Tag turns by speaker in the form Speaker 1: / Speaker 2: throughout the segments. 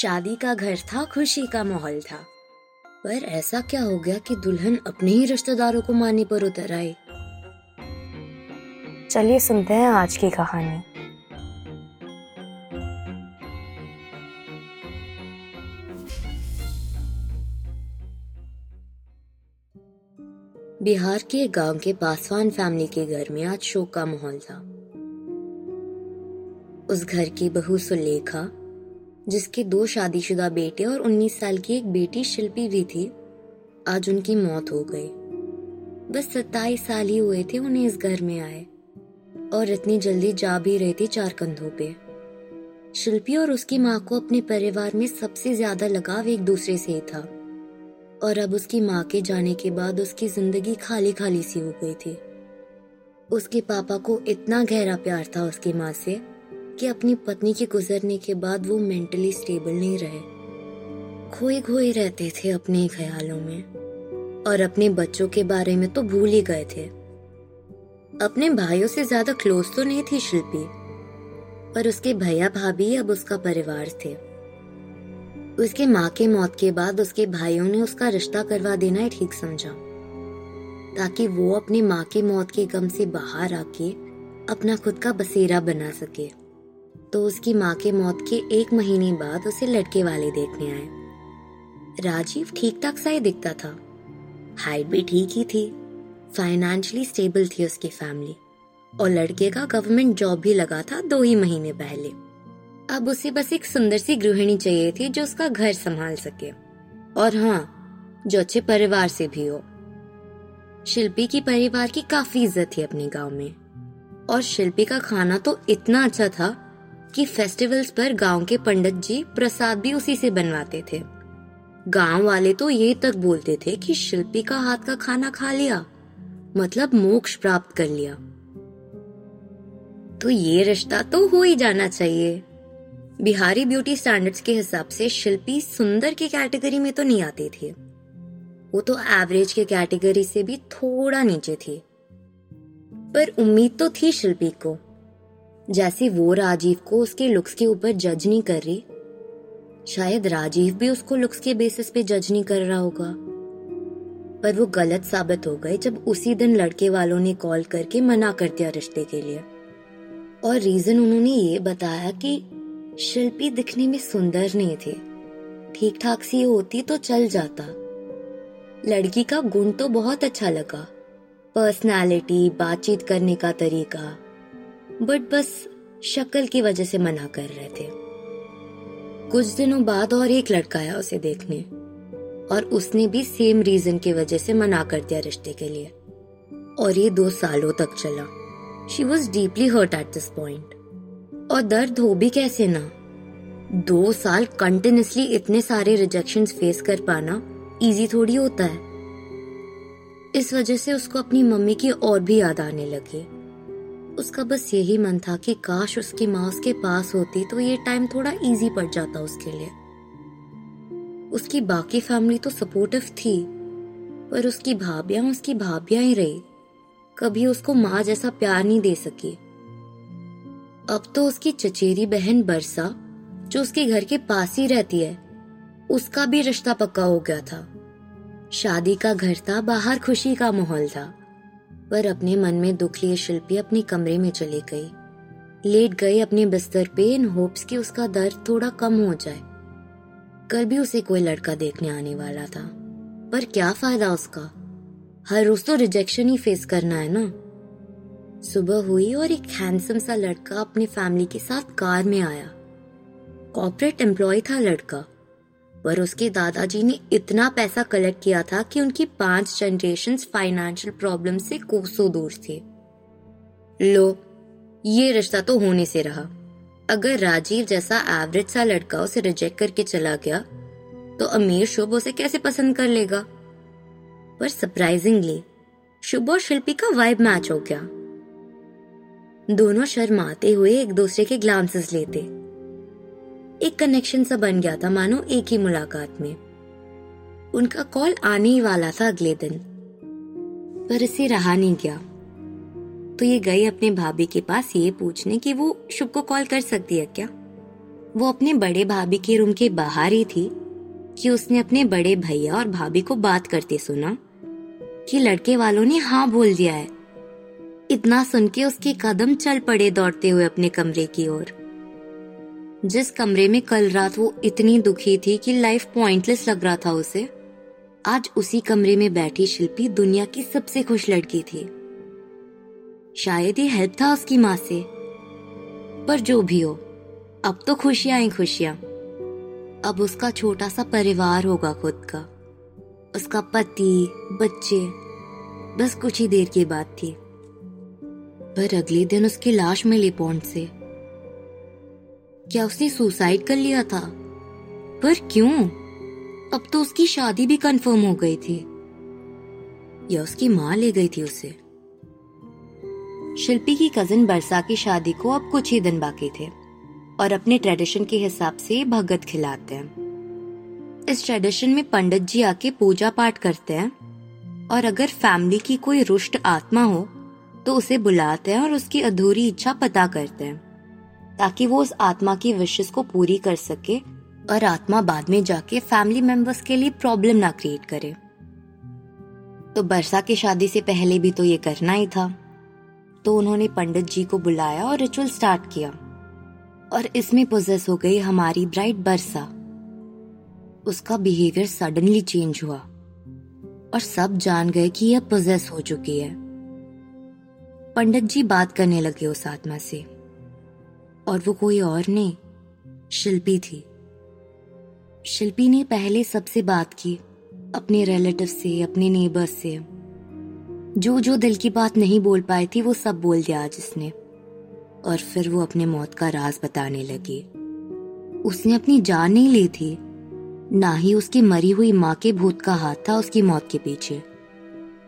Speaker 1: शादी का घर था खुशी का माहौल था। पर ऐसा क्या हो गया कि दुल्हन अपने ही रिश्तेदारों को मारने पर उतर आई?
Speaker 2: चलिए सुनते हैं आज की कहानी।
Speaker 1: बिहार के एक गाँव के पासवान फैमिली के घर में आज शोक का माहौल था। उस घर की बहू सुलेखा जिसके दो शादीशुदा बेटे और 19 साल की एक बेटी शिल्पी भी थी, आज उनकी मौत हो गई। बस सत्ताईस साल ही हुए थे, उन्हें इस घर में आए। और इतनी जल्दी जा भी रहे थे चार कंधों पे। शिल्पी और उसकी माँ को अपने परिवार में सबसे ज़्यादा लगाव एक दूसरे से ही था। और अब उसकी माँ के जाने के बाद उसकी ज़िंदगी खाली खाली सी हो गई थी। उसके पापा को इतना गहरा प्यार था उसकी माँ से कि अपनी पत्नी के गुजरने के बाद वो मेंटली स्टेबल नहीं रहे। खोए खोए रहते थे अपने ख्यालों में। और अपने बच्चों के बारे में तो भूल ही गए थे। अपने भाइयों से ज़्यादा क्लोज तो नहीं थी शिल्पी। पर उसके भैया भाभी अब उसका परिवार थे। उसके माँ के मौत के बाद उसके भाइयों ने उसका रिश्ता करवा देना ही ठीक समझा। ताकि वो अपनी माँ की मौत के गम से बाहर आके अपना खुद का बसेरा बना सके। तो उसकी माँ के मौत के एक महीने बाद उसे लड़के वाले देखने आए। राजीव ठीक ठाक सा ही दिखता था। हाइट भी ठीक ही थी। फाइनेंशियली स्टेबल थी उसकी फैमिली और लड़के का गवर्नमेंट जॉब भी लगा था दो ही महीने पहले। अब उसे बस एक सुंदर सी गृहिणी चाहिए थी जो उसका घर संभाल सके। और हाँ जो अच्छे परिवार से भी हो। शिल्पी की परिवार की काफ़ी इज़्ज़त थी अपने गाँव में। और शिल्पी का खाना तो इतना अच्छा था कि फेस्टिवल्स पर गाँव के पंडित जी प्रसाद भी उसी से बनवाते थे। गाँव वाले तो ये तक बोलते थे कि शिल्पी का हाथ का खाना खा लिया मतलब मोक्ष प्राप्त कर लिया। तो ये रिश्ता तो हो ही जाना चाहिए। बिहारी ब्यूटी स्टैंडर्ड्स के हिसाब से शिल्पी सुंदर की कैटेगरी में तो नहीं आती थी। वो तो एवरेज के कैटेगरी से भी थोड़ा नीचे थी। पर उम्मीद तो थी शिल्पी को। जैसे वो राजीव को उसके लुक्स के ऊपर जज नहीं कर रही। शायद राजीव भी उसको लुक्स के बेसिस पे जज नहीं कर रहा होगा। पर वो गलत साबित हो गए जब उसी दिन लड़के वालों ने कॉल करके मना कर दिया रिश्ते के लिए। और रीजन उन्होंने ये बताया कि शिल्पी दिखने में सुंदर नहीं थे। ठीक ठाक सी होती तो चल जाता। लड़की का गुण तो बहुत अच्छा लगा। पर्सनालिटी बातचीत करने का तरीका बट बस शक्ल की वजह से मना कर रहे थे। कुछ दिनों बाद और एक लड़का आया उसे देखने, और उसने भी सेम रीजन की वजह से मना कर दिया रिश्ते के लिए। और ये दो सालों तक चला। She was deeply hurt at this point और दर्द हो भी कैसे ना? दो साल कंटिन्यूसली इतने सारे रिजेक्शन फेस कर पाना इजी थोड़ी होता है। इस वजह से उसको अपनी मम्मी की और भी याद आने लगी। उसका बस यही मन था कि काश उसकी माँ उसके पास होती तो ये टाइम थोड़ा इजी पड़ जाता उसके लिए। उसकी बाकी फैमिली तो सपोर्टिव थी, पर उसकी भाभियाँ उसकी भाभियाँ ही रही। कभी उसको माँ जैसा प्यार नहीं दे सकी। अब तो उसकी चचेरी बहन बरसा, जो उसके घर के पास ही रहती है, उसका भी रिश्ता पक्का हो गया था। शादी का घर था, बाहर खुशी का माहौल था। पर अपने मन में दुख लिए शिल्पी अपने कमरे में चली गई लेट गई अपने बिस्तर पे इन होप्स कि उसका दर्द थोड़ा कम हो जाए। कल भी उसे कोई लड़का देखने आने वाला था। पर क्या फ़ायदा उसका? हर रोज तो रिजेक्शन ही फेस करना है ना? सुबह हुई और एक हैंडसम सा लड़का अपने फैमिली के साथ कार में आया। कॉर्पोरेट एम्प्लॉय था लड़का। पर उसके दादाजी ने इतना पैसा कलेक्ट किया था कि उनकी पाँच जनरेशन फाइनेंशियल प्रॉब्लम से कोसों दूर थे। लो, ये रिश्ता तो होने से रहा। अगर राजीव जैसा एवरेज सा लड़का उसे रिजेक्ट करके चला गया तो अमीर शुभ उसे कैसे पसंद कर लेगा? पर सरप्राइजिंगली शुभ और शिल्पी का वाइब मैच हो गया। दोनों शर्माते हुए एक दूसरे के ग्लांसेस लेते। एक कनेक्शन सा बन गया था, मानो एक ही मुलाकात में। उनका कॉल आने ही वाला था अगले दिन। पर इसे रहा नहीं गया। तो ये गई अपने भाभी के पास ये पूछने कि वो शुभ को कॉल कर सकती है क्या? वो अपने बड़े भाभी के रूम के बाहर ही थी कि उसने अपने बड़े भैया और भाभी को बात करते सुना कि लड़के वालों ने हाँ बोल दिया है। इतना सुन के उसके कदम चल पड़े दौड़ते हुए अपने कमरे की ओर। जिस कमरे में कल रात वो इतनी दुखी थी कि लाइफ पॉइंटलेस लग रहा था उसे, आज उसी कमरे में बैठी शिल्पी दुनिया की सबसे खुश लड़की थी। शायद ये हेल्प था उसकी माँ से, पर जो भी हो, अब तो खुशियाँ ही खुशियाँ। अब उसका छोटा सा परिवार होगा खुद का। उसका पति, बच्चे, बस कुछ ही देर की बात थी। पर अगले दिन उसकी लाश मिली पौंड से। क्या उसने सुसाइड कर लिया था? पर क्यों? अब तो उसकी शादी भी कंफर्म हो गई थी। या उसकी माँ ले गई थी उसे? शिल्पी की कज़न बरसा की शादी को अब कुछ ही दिन बाकी थे और अपने ट्रेडिशन के हिसाब से भगत खिलाते हैं। इस ट्रेडिशन में पंडित जी आके पूजा पाठ करते हैं और अगर फैमिली की कोई रुष्ट आत्मा हो तो उसे बुलाते हैं और उसकी अधूरी इच्छा पता करते हैं। ताकि वो उस आत्मा की विशेष को पूरी कर सके और आत्मा बाद में जाके फैमिली मेंबर्स के लिए प्रॉब्लम ना क्रिएट करे। तो बरसा की शादी से पहले भी तो ये करना ही था। तो उन्होंने पंडित जी को बुलाया और रिचुअल स्टार्ट किया। और इसमें पोजेस हो गई हमारी ब्राइट बरसा। उसका बिहेवियर सडनली चेंज हुआ। और सब जान गए कि यह पोजेस हो चुकी है। पंडित जी बात करने लगे उस आत्मा से। और वो कोई और नहीं, शिल्पी थी। शिल्पी ने पहले सबसे बात की, अपने रिलेटिव से, अपने नेबर से। जो जो दिल की बात नहीं बोल पाई थी, वो सब बोल दिया आज और फिर वो अपने मौत का राज बताने लगी। उसने अपनी जान नहीं ली थी, ना ही उसकी मरी हुई माँ के भूत का हाथ था उसकी मौत के पीछे।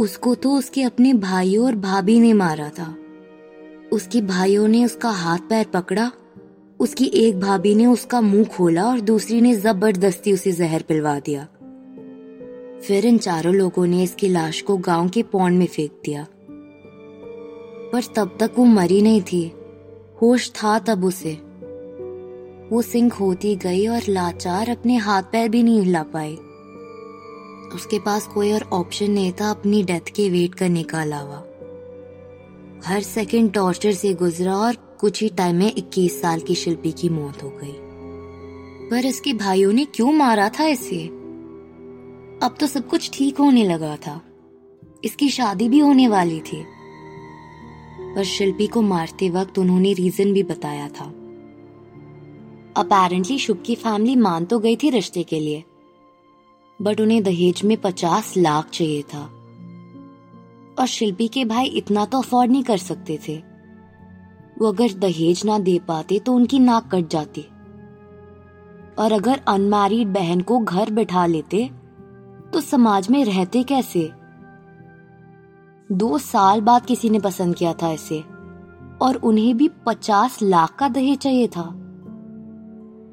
Speaker 1: उसको तो उसके अपने भाइयों और भाभी ने मारा था। उसके भाइयों ने उसका हाथ पैर पकड़ा, उसकी एक भाभी ने उसका मुँह खोला और दूसरी ने ज़बरदस्ती उसे जहर पिलवा दिया। फिर इन चारों लोगों ने इसकी लाश को गाँव के पौंड में फेंक दिया। पर तब तक वो मरी नहीं थी। होश था तब उसे। वो सिंह होती गई और लाचार अपने हाथ पैर भी नहीं हिला पाए उसके पास कोई और ऑप्शन नहीं था, अपनी डेथ के वेट करने का अलावा। हर सेकंड टॉर्चर से गुजरा और कुछ ही टाइम में 21 साल की शिल्पी की मौत हो गई। पर इसके भाइयों ने क्यों मारा था इसे? अब तो सब कुछ ठीक होने लगा था। इसकी शादी भी होने वाली थी। पर शिल्पी को मारते वक्त उन्होंने रीजन भी बताया था। अपेरेंटली शुभ की फैमिली मान तो गई थी रिश्ते के लिए। बट उन्हें दहेज में पचास लाख चाहिए था। और शिल्पी के भाई इतना तो अफोर्ड नहीं कर सकते थे। वो अगर दहेज ना दे पाते तो उनकी नाक कट जाती। और अगर अनमैरिड बहन को घर बैठा लेते तो समाज में रहते कैसे? दो साल बाद किसी ने पसंद किया था इसे, और उन्हें भी पचास लाख का दहेज चाहिए था।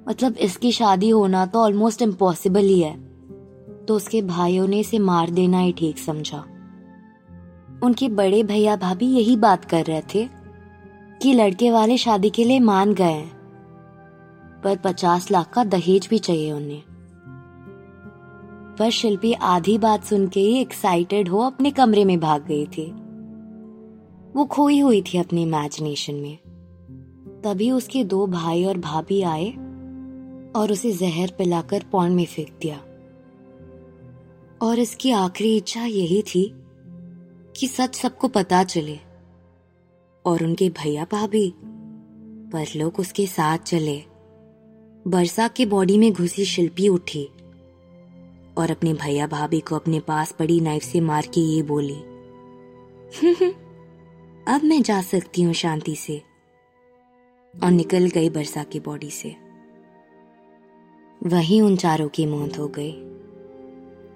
Speaker 1: मतलब इसकी शादी होना तो ऑलमोस्ट इम्पॉसिबल ही है। तो उसके भाइयों ने इसे मार देना ही ठीक समझा। उनके बड़े भैया भाभी यही बात कर रहे थे कि लड़के वाले शादी के लिए मान गए पर पचास लाख का दहेज भी चाहिए उन्हें। पर शिल्पी आधी बात सुन के ही एक्साइटेड हो अपने कमरे में भाग गई थी। वो खोई हुई थी अपनी इमेजिनेशन में। तभी उसके दो भाई और भाभी आए और उसे जहर पिलाकर पौन में फेंक दिया। और इसकी आखिरी इच्छा यही थी कि सच सबको पता चले। और उनके भैया भाभी, पर लोग उसके साथ चले। बरसा के बॉडी में घुसी शिल्पी उठी और अपने भैया भाभी को अपने पास पड़ी नाइफ से मार के ये बोली अब मैं जा सकती हूँ शांति से। और निकल गई बरसा की बॉडी से। वहीं उन चारों की मौत हो गई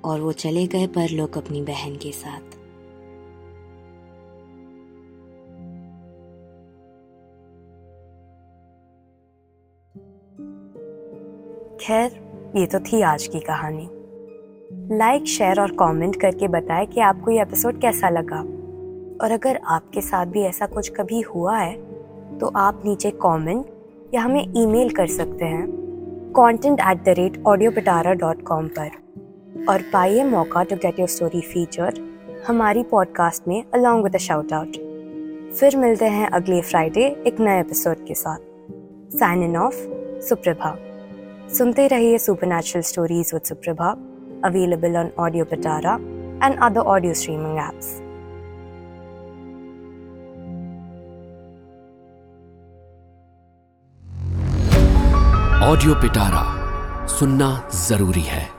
Speaker 1: और वो चले गए पर लोग अपनी बहन के साथ।
Speaker 2: खैर, ये तो थी आज की कहानी। लाइक शेयर और कमेंट करके बताएँ कि आपको ये एपिसोड कैसा लगा। और अगर आपके साथ भी ऐसा कुछ कभी हुआ है तो आप नीचे कमेंट या हमें ईमेल कर सकते हैं content at the rate audio Pitara dot com पर। और पाइए मौका to get your story feature हमारी पॉडकास्ट में अलॉन्ग विद शाउट आउट फिर मिलते हैं अगले फ्राइडे एक नए एपिसोड के साथ। साइन इन ऑफ़ सुप्रभा सुनते रहिए supernatural stories with Suprabha available on audio Pitara and other audio streaming apps
Speaker 3: audio Pitara सुनना ज़रूरी है।